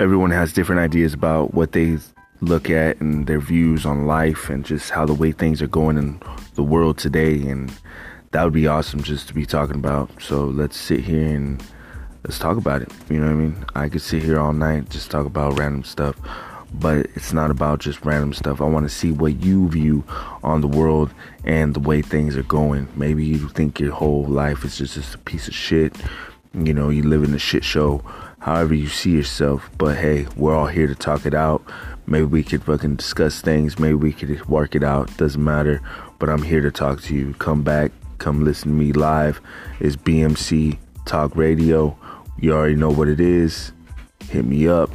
everyone has different ideas about what they look at and their views on life and just how the way things are going in the world today. And that would be awesome just to be talking about. So let's sit here and let's talk about it. You know what I mean? I could sit here all night just talk about random stuff, but it's not about just random stuff. I want to see what you view on the world and the way things are going. Maybe you think your whole life is just, just a piece of shit. You know, you live in a shit show, however you see yourself. But hey, we're all here to talk it out. Maybe we could fucking discuss things. Maybe we could work it out. Doesn't matter. But I'm here to talk to you. Come back. Come listen to me live. It's BMC Talk Radio. You already know what it is. Hit me up.